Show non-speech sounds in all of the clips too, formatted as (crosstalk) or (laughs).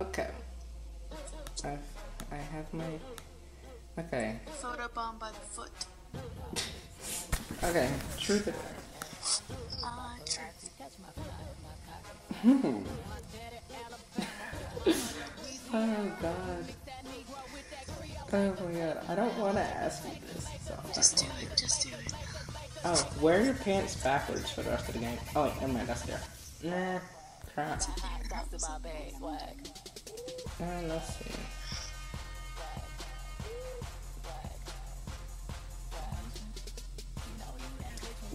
Okay. I've, I have my. Okay. Photobomb by the foot. Okay. Truth or Uh, truth. (laughs) Oh god. Oh my god. I don't want to ask you this. So Just do it. Just do it. Oh, wear your pants backwards for the rest of the game. Oh wait, never mind. That's there. Nah. Crap. Uh, let's see.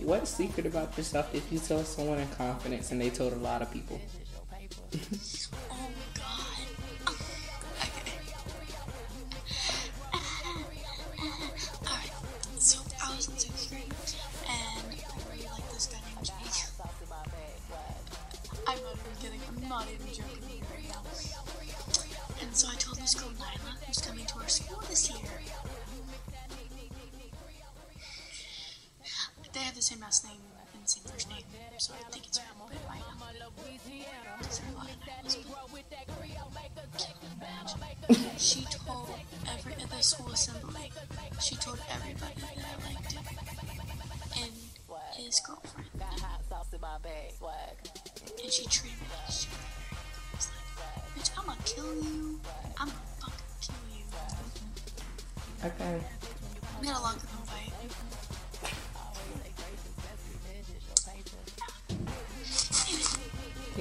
What's secret about yourself if you tell someone in confidence and they told a lot of people? (laughs) (laughs)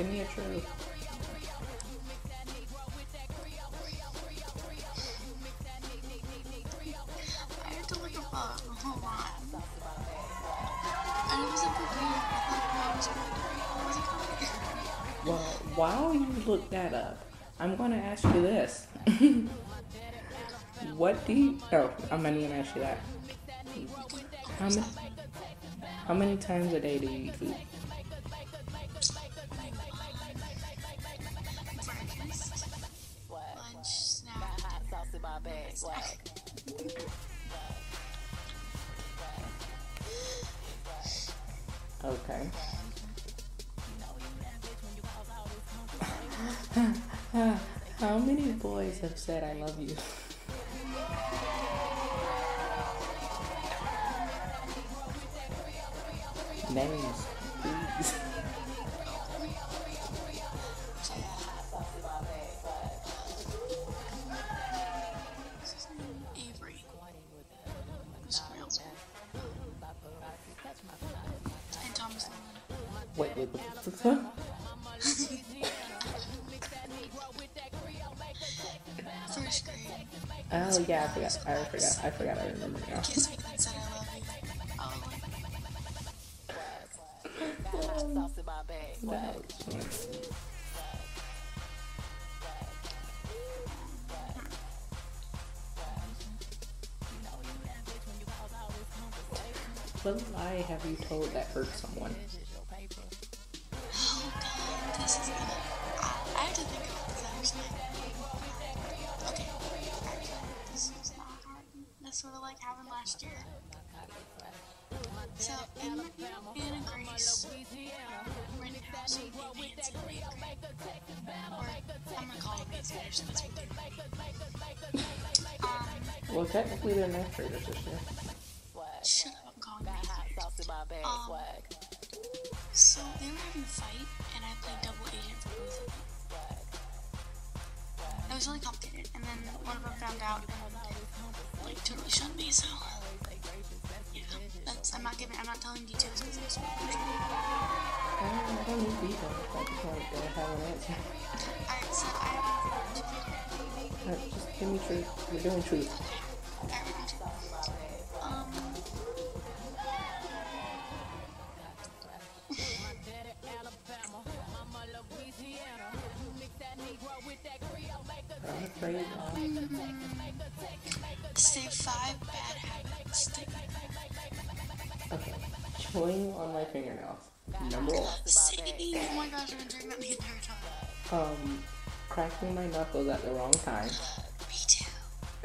Give me a truth. I had to look him. Hold on. I wasn't prepared. I thought I was prepared. I wasn't prepared. Well, while you look that up, I'm going to ask you this. (laughs) what do you. Oh, I'm not even ask you that. How many, how many times a day do you eat food? (sighs) How many boys have said I love you? Names, please. Thomas Nolan. Wait, wait, Oh yeah, I forgot. I forgot. I forgot. I remember now. Kissed me and said I love you. I was like, That was funny. What lie have you told that hurt someone? oh god, this is. I, I had to think about hard. This sort of like happened last year. So, in the Anna Grace, right now, so Nancy and Or, I'm gonna call them so that's what they Um, Well, technically they're next graders this year. shut up, I'm calling them. Um, so they were having a fight, and I played double agent for both of them. It was really complicated, and then one of them found out and like totally shunned me. So yeah, that's I'm not giving, I'm not telling details because it's. I don't, I need details. I just want to have an answer. Alright, so I have people. Uh, just give me truth. We're doing truth. Alright, we're gonna Um. I'm afraid. Uh, Say five bad habits okay. Chewing on my fingernails. Number one. Oh my gosh, I've been doing that the entire time. Um, cracking my knuckles at the wrong time. Me too.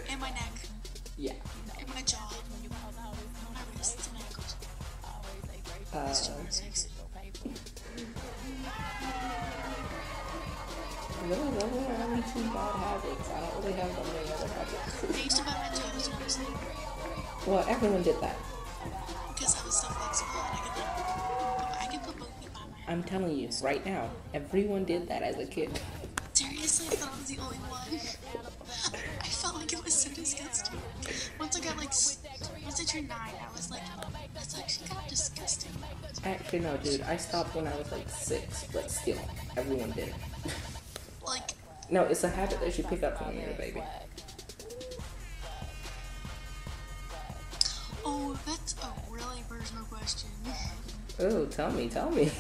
And my neck. Yeah. And my jaw. My wrists and ankles. Uh, really don't really have any too bad habits. I don't really have that many other habits. I used to bite my toes when I was little well, everyone did that. because I was so flexible and I could like, I could put both feet behind my head. I'm telling you right now, everyone did that as a kid. Seriously, I thought I was the only one. I felt like it was so disgusting. Once I got like, once I turned nine, I was like, that's actually kind of disgusting. Actually, no, dude. I stopped when I was like six, but still, everyone did it. (laughs) Like, No, it's a habit that you pick up when you're a baby. oh, that's a really personal question. Oh, tell me, tell me.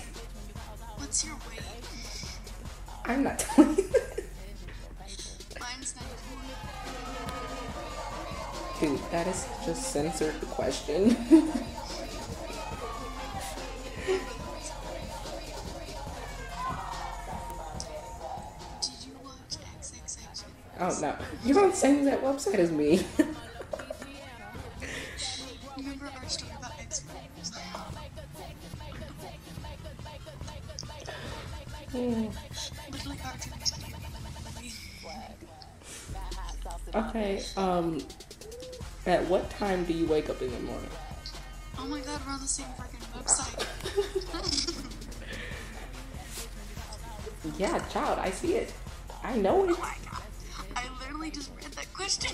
What's your weight? I'm not (laughs) telling you. Mine's 94. Dude, that is just censored the question. (laughs) oh no, you're on the same exact website as me. Remember our story about X Literally our dreams came in the movie. okay, um, at what time do you wake up in the morning? Oh my god, we're on the same freaking website. (laughs) Yeah, child, I see it. I know it. My god. I literally just read that question.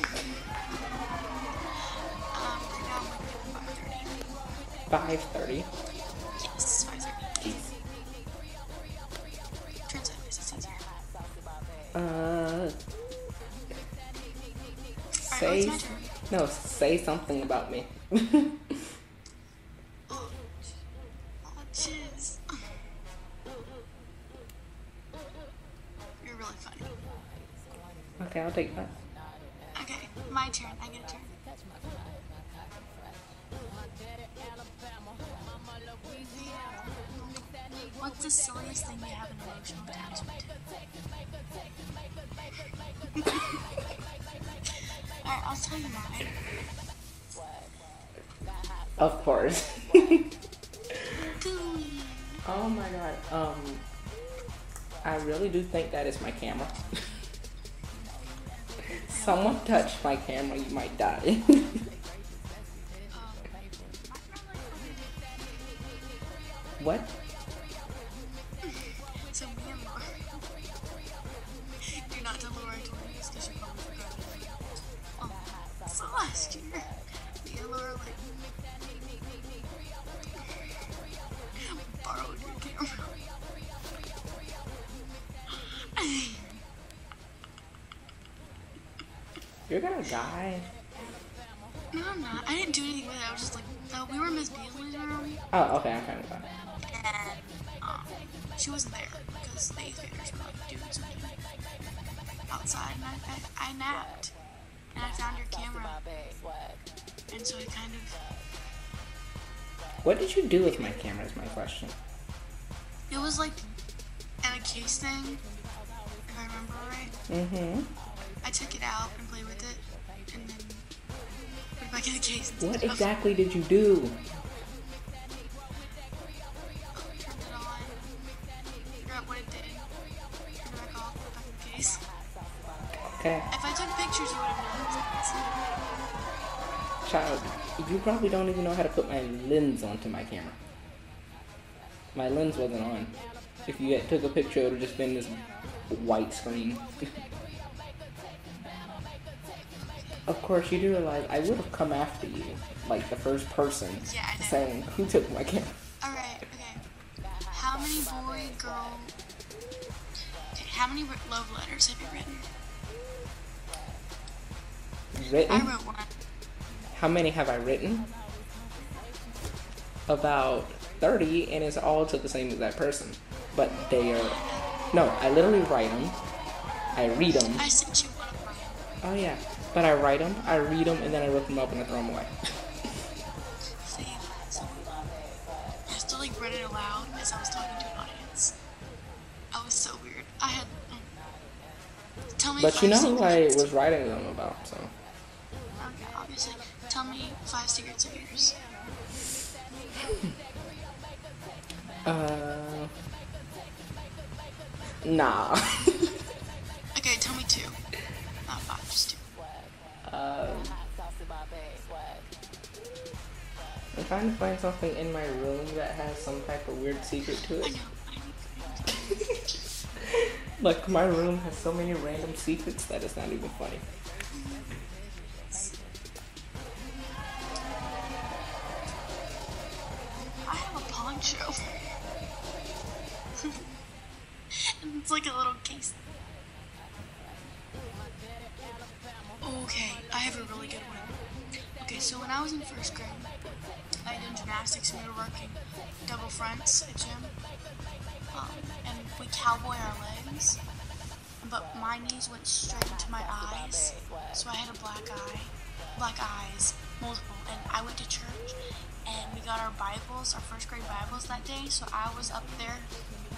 um, right now 5.30. 5:30. Yes, 5.30. Turns out this is easier. Uh, say my no. Say something about me. (laughs) Oh, oh, jeez. You're really funny. okay, I'll take that. Okay, my turn. I get a turn. What's the silliest thing you have an emotional attachment to? (laughs) Alright, I'll tell you mine. Of course. (laughs) Oh my god. Um, I really do think that is my camera. (laughs) Someone touched my camera, you might die. (laughs) what? I, I and I found your camera, and so I kind of. What did you do with my camera? Is my question. It was like in a case thing, if I remember right. Mm-hmm. I took it out and played with it, and then put it back in the case. What took it off. exactly did you do? Probably don't even know how to put my lens onto my camera. My lens wasn't on. If you had took a picture, it would have just been this white screen. of course, you do realize I would have come after you, like the first person, Yeah, I saying who took my camera. Alright, okay. How many boy, girl. Okay, how many love letters have you written? I Written? wrote one. How many have I written? About 30, and it's all to the same exact person. But they are. No, I literally write them. I read them. I sent you one of mine. Oh, yeah. But I write them, I read them, and then I rip them up and I throw them away. Same. So, I still like read it aloud as I was talking to an audience. I was so weird. I had. mm. Tell me. But you know who I was writing them about, so me five secrets of yours? (laughs) uh, nah. (laughs) okay, tell me two. Not five, just two. Um, I'm trying to find something in my room that has some type of weird secret to it. (laughs) Like my room has so many random secrets that it's not even funny. Multiple. And I went to church and we got our Bibles, our first grade Bibles that day. So I was up there,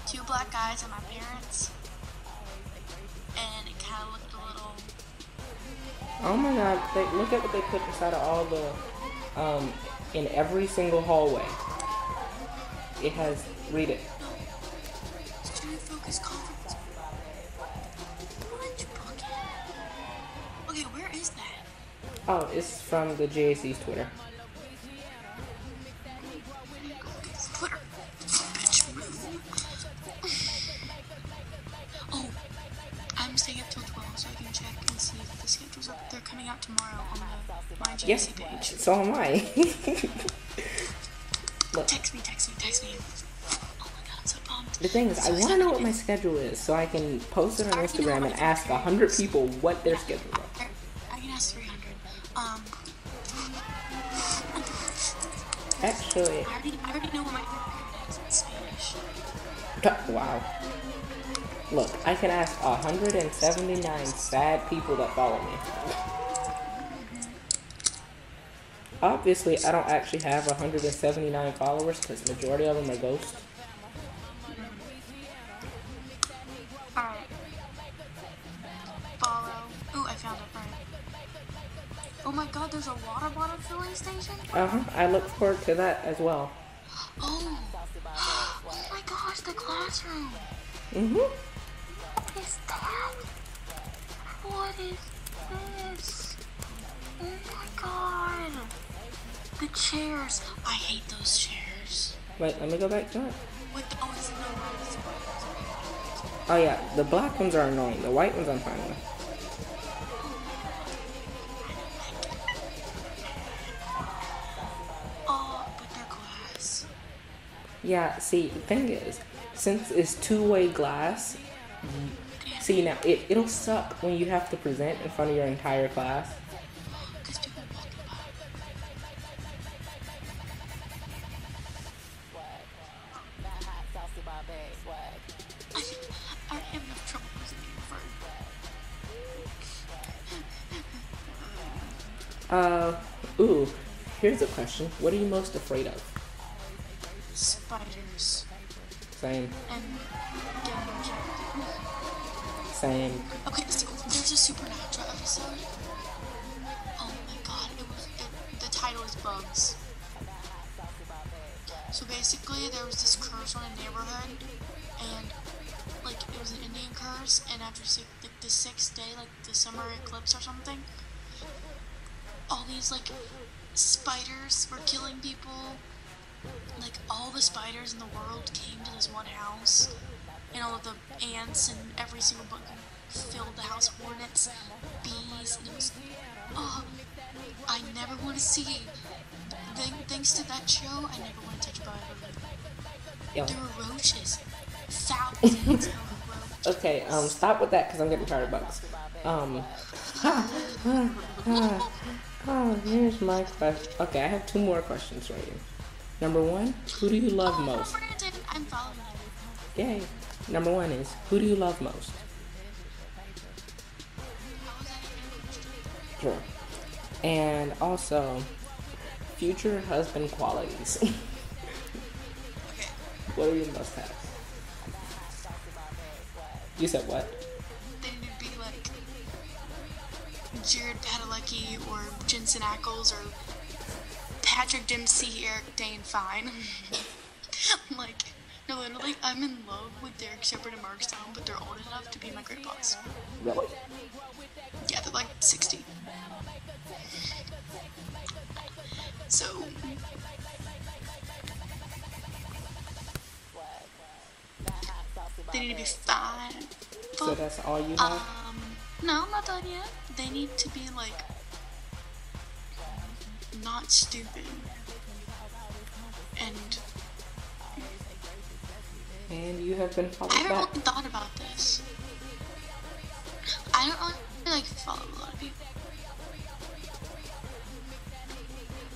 two black guys and my parents. And it kind of looked a little. Oh my god, they, look at what they put inside of all the, um, in every single hallway. It has, read it. Oh, it's from the JAC's Twitter. Twitter. Oh, I'm staying up till 12 so I can check and see if the schedule's up. They're coming out tomorrow on the my JC Yes, page. so am I. (laughs) Look, Text me, text me, text me. Oh my god, I'm so pumped. the thing is, I want to know what my schedule is so I can post it on Instagram and ask a hundred people what their schedule is. Spanish. wow. Look, I can ask 179 sad people that follow me. Obviously, I don't actually have 179 followers because majority of them are ghosts. Oh my god, there's a water bottle filling station? Uh huh. I look forward to that as well. Oh! (gasps) Oh my gosh, the classroom! Mhm. What is that? What is this? Oh my god! The chairs! I hate those chairs. Wait, let me go back to it. With the, oh, it's no it's Oh yeah, the black ones are annoying. The white ones I'm fine with. Yeah. See, the thing is, since it's two-way glass, see now it it'll suck when you have to present in front of your entire class. Uh, ooh. Here's a question. What are you most afraid of? Spiders. Same. And getting injected. Same. Okay, so there's a Supernatural episode. Oh my god, it was it, the title is Bugs. So basically, there was this curse on a neighborhood, and like it was an Indian curse, and after six, like the sixth day, like the summer eclipse or something, all these like spiders were killing people. Like all the spiders in the world came to this one house, and all of the ants and every single bug filled the house, hornets, bees, and it was, oh, I never want to see. Th- thanks to that show, I never want to touch a bug again. There were roaches, thousands of roaches. Okay. Um. Stop with that because I'm getting tired of bugs. Um. (laughs) (laughs) Oh, here's my question. Okay, I have two more questions for you. Number one, who do you love Oh, most? Brandon, I'm following you. Yay. Number one is who do you love most? How was that even a question? Sure. And also, future husband qualities. (laughs) Okay. what are your must haves? You said what? They to be like Jared Padalecki or Jensen Ackles or Patrick Dempsey here, Dane Fine. (laughs) I'm like, no, literally, I'm in love with Derek Shepherd and Mark Sloan, but they're old enough to be my grandpas. Really? Yeah, they're like 60. So. They need to be fine. So that's all you have? Um, no, I'm not done yet. They need to be like not stupid and And you have been I followed haven't back. really thought about this. I don't really like follow a lot of people.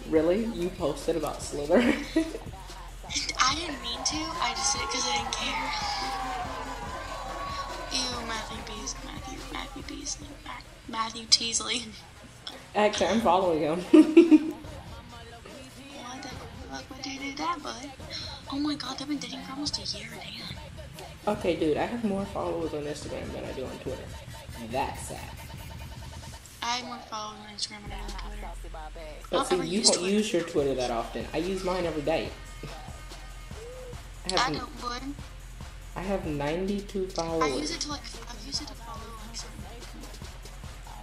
Really? You posted about Slither? (laughs) I didn't mean to. I just did it because I didn't care. Ew, Matthew Bees, Matthew, Matthew Beasley, Matthew Teasley. Actually, I'm following him. (laughs) would you do that, bud? Oh my god, they've been dating for almost a year, damn. okay, dude, I have more followers on Instagram than I do on Twitter. That's sad. I have more followers on Instagram than I do on Twitter. But Don't see, you use don't Twitter. use your Twitter that often. I use mine every day. I (laughs) I have, don't, bud. I have 92 followers. I use it to like, I use it to follow like certain people.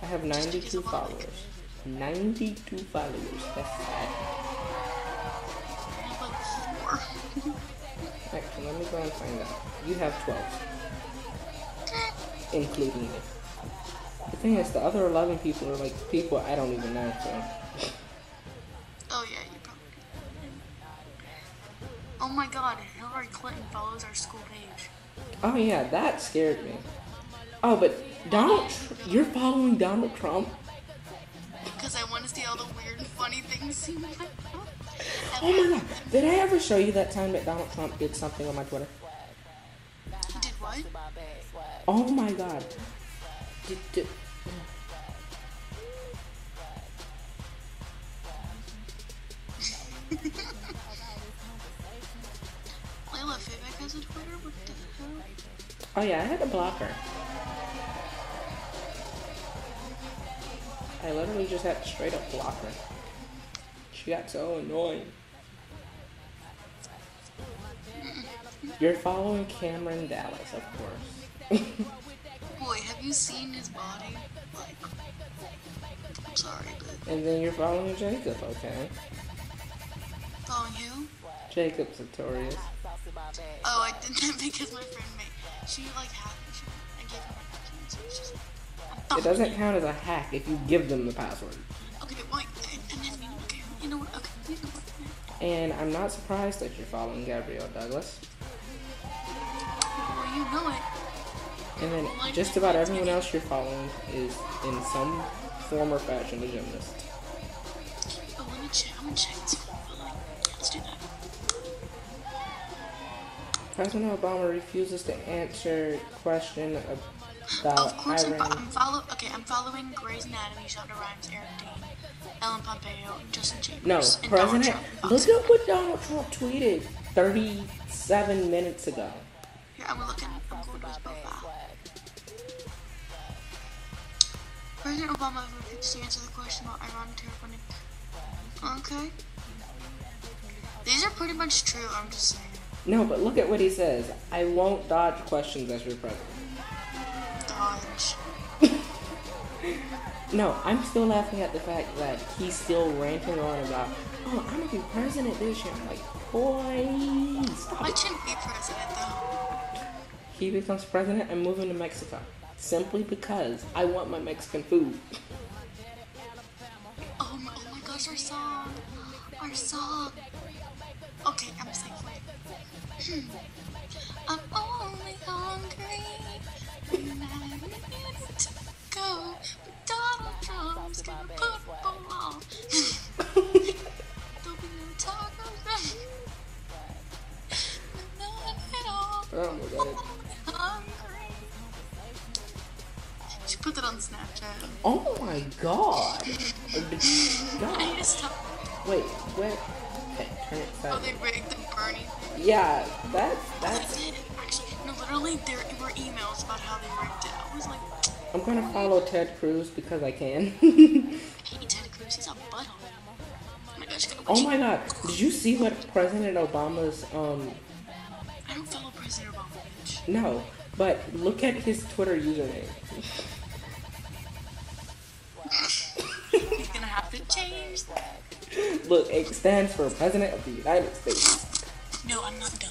I have 92 of like- followers. 92 followers. That's sad. Let me go and find out. You have 12, including me. The thing is, the other 11 people are like people I don't even know, so. Oh yeah, you probably. Oh my god, Hillary Clinton follows our school page. Oh yeah, that scared me. Oh, but Donald, Tr- you're following Donald Trump? Because I want to see all the weird and funny things he might Oh my god, did I ever show you that time that Donald Trump did something on my Twitter? He did what? Oh my god. Did, did, Layla Fayback has a Twitter? What the hell? oh yeah, I had to block her. I literally just had to straight up block her. She got so annoying. You're following Cameron Dallas, of course. (laughs) Boy, have you seen his body? Like, I'm sorry, but and then you're following Jacob, okay? following who? Jacob Sartorius. Oh, I did that (laughs) because my friend made. She like hacked She, I gave her my password, so it's just. I'm It doesn't count as a hack if you give them the password. You know, okay, you know what? Okay, you know what? And I'm not surprised that you're following Gabrielle Douglas. Well, you know it. And then just about everyone else you're following is in some form or fashion a gymnast. Oh, let me check. I'm gonna check and see what I'm following. Let's do that. President Obama refuses to answer question Of course, I'm. I'm follow. Okay, I'm following Grey's Anatomy, Shonda Rhimes, Eric Dane, Ellen Pompeo, Justin Chambers, No, President. Look at what Donald Trump tweeted 37 minutes ago. Here, I'm looking. I'm going to his profile. President Obama refused to answer the question about Iran terror. Okay. These are pretty much true. I'm just saying. No, but look at what he says. I won't dodge questions as your president. (laughs) No, I'm still laughing at the fact that he's still ranting on about, oh, I'm gonna be president this year. I'm like, boy, stop I shouldn't be president though. He becomes president, I'm moving to Mexico. Simply because I want my Mexican food. Oh my, oh my gosh, our song. Our song. Okay, I'm safe. (clears throat) I'm only hungry. Nine minutes to go. But Donald Trump's gonna put a bowl on. There'll be no tacos. None at all. Oh my god. Hungry. She put that on Snapchat. Oh my god. I God. need to stop. Wait, where? Okay, turn it Oh, they sideways. rigged the Bernie. Yeah, that's, that's. Did. Actually, no, literally, there were emails about how they rigged it. I was like, I'm gonna follow Ted Cruz because I can. (laughs) hey, Ted Cruz, he's a butthole. Oh my gosh, oh my god, did you see what President Obama's, um, I don't follow President Obama, bitch. no, but look at his Twitter username. He's gonna have to change that. Look, it stands for President of the United States. No, I'm not done.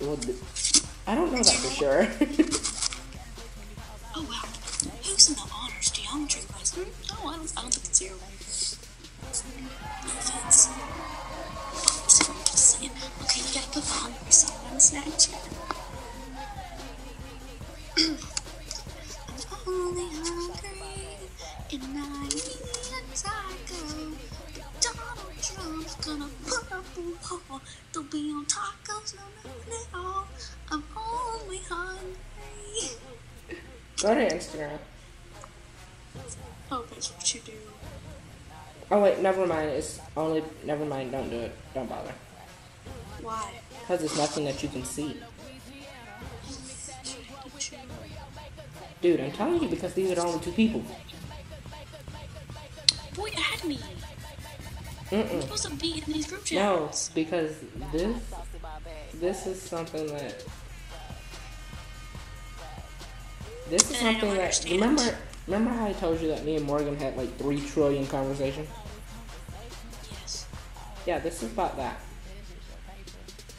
Well, I don't know that for sure. (laughs) never mind. It's only never mind. Don't do it. Don't bother. Why? Cause it's nothing that you can see. Dude, I'm telling you because these are the only two people. Boy, add me. I'm Mm-mm. supposed to be in these group chats. No, because this this is something that this is And something that remember remember how I told you that me and Morgan had like three trillion conversations? Yeah, this is about that.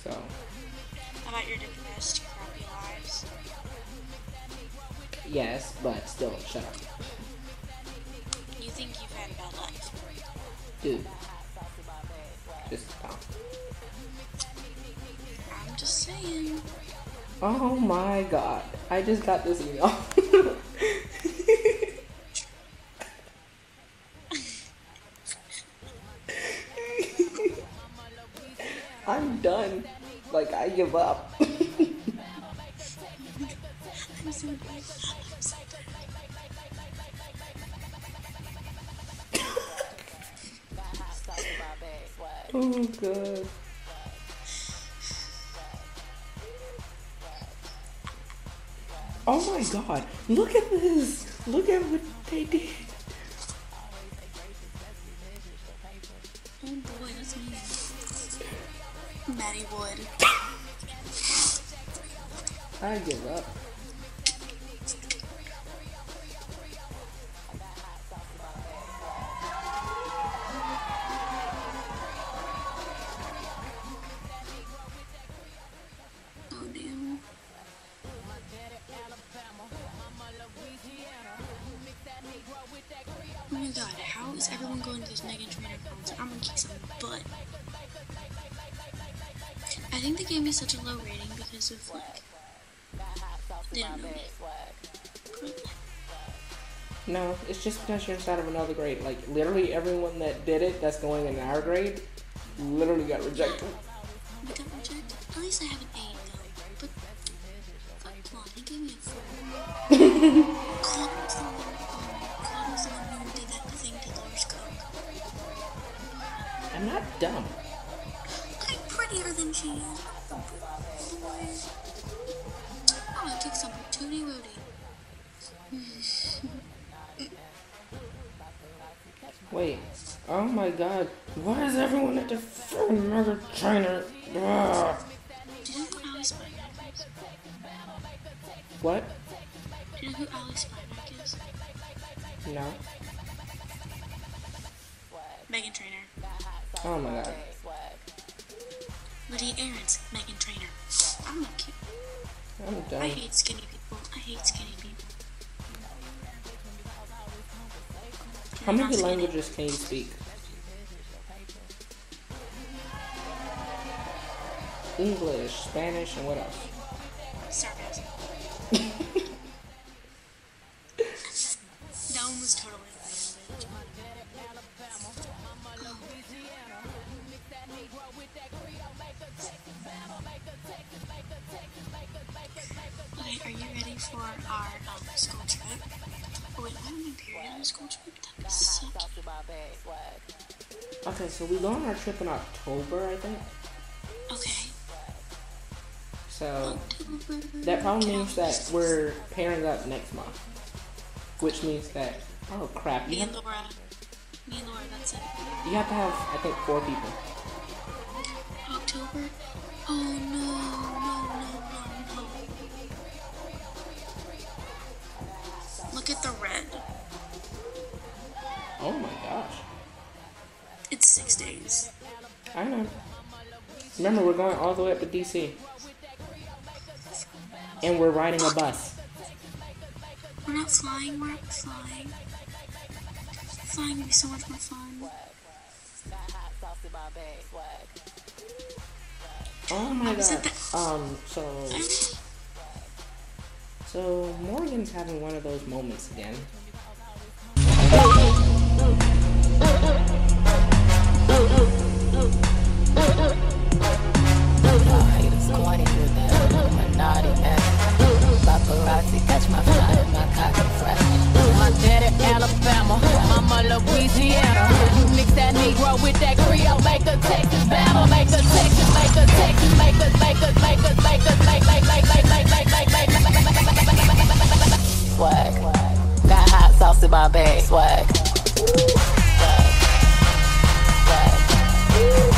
So About your depressed, crappy lives. yes, but still, shut up, You think you've had a bad life. dude. Just stop. I'm just saying. Oh my god, I just got this email. (laughs) I'm done. Like I give up. (laughs) Oh god. Oh my god, look at this! Look at what they did. I give up. Oh damn. My god, how is everyone going to this Meghan Trainor concert? I'm gonna kick some butt. I think they gave me such a low rating because of like didn't know. No, it's just because you're inside of another grade. Like literally everyone that did it that's going in our grade literally got rejected. We got rejected. At least I have an A though. But fuck Claude, he gave me a four. Claude was the one. Claude was the one who did that thing to Lars Cook. I'm not dumb. I'm prettier than she is. I'm gonna take some Tootie Rooney. Wait. Oh my god. Why is everyone at the freaking Meghan Trainor? Ugh. Do you know who Ali Spinack is? What? Do you know who Ali Spinack is? No. Meghan Trainor. Oh my god. Lydia Aarons, Meghan Trainor. I'm not kidding. I'm I hate skinny people. I hate skinny people. How I'm many skinny. languages can you speak? English, Spanish, and what else? Sarcasm. (laughs) that one was totally our um, school trip? Oh wait, I'm in period on the school trip. That'd be so cute. Okay, so we go on our trip in October, I think. Okay. So that probably means that we're pairing up next month, which means that oh crap, you Me and have, Laura. Me and Laura, that's it. you have to have I think four people. Days. I know. Remember, we're going all the way up to DC, and we're riding a bus. We're not flying, we're not flying. Flying would be so much more fun. Oh my god. Um, so so Morgan's having one of those moments again. (laughs) swag. Got hot sauce in my bag, swag. Woo!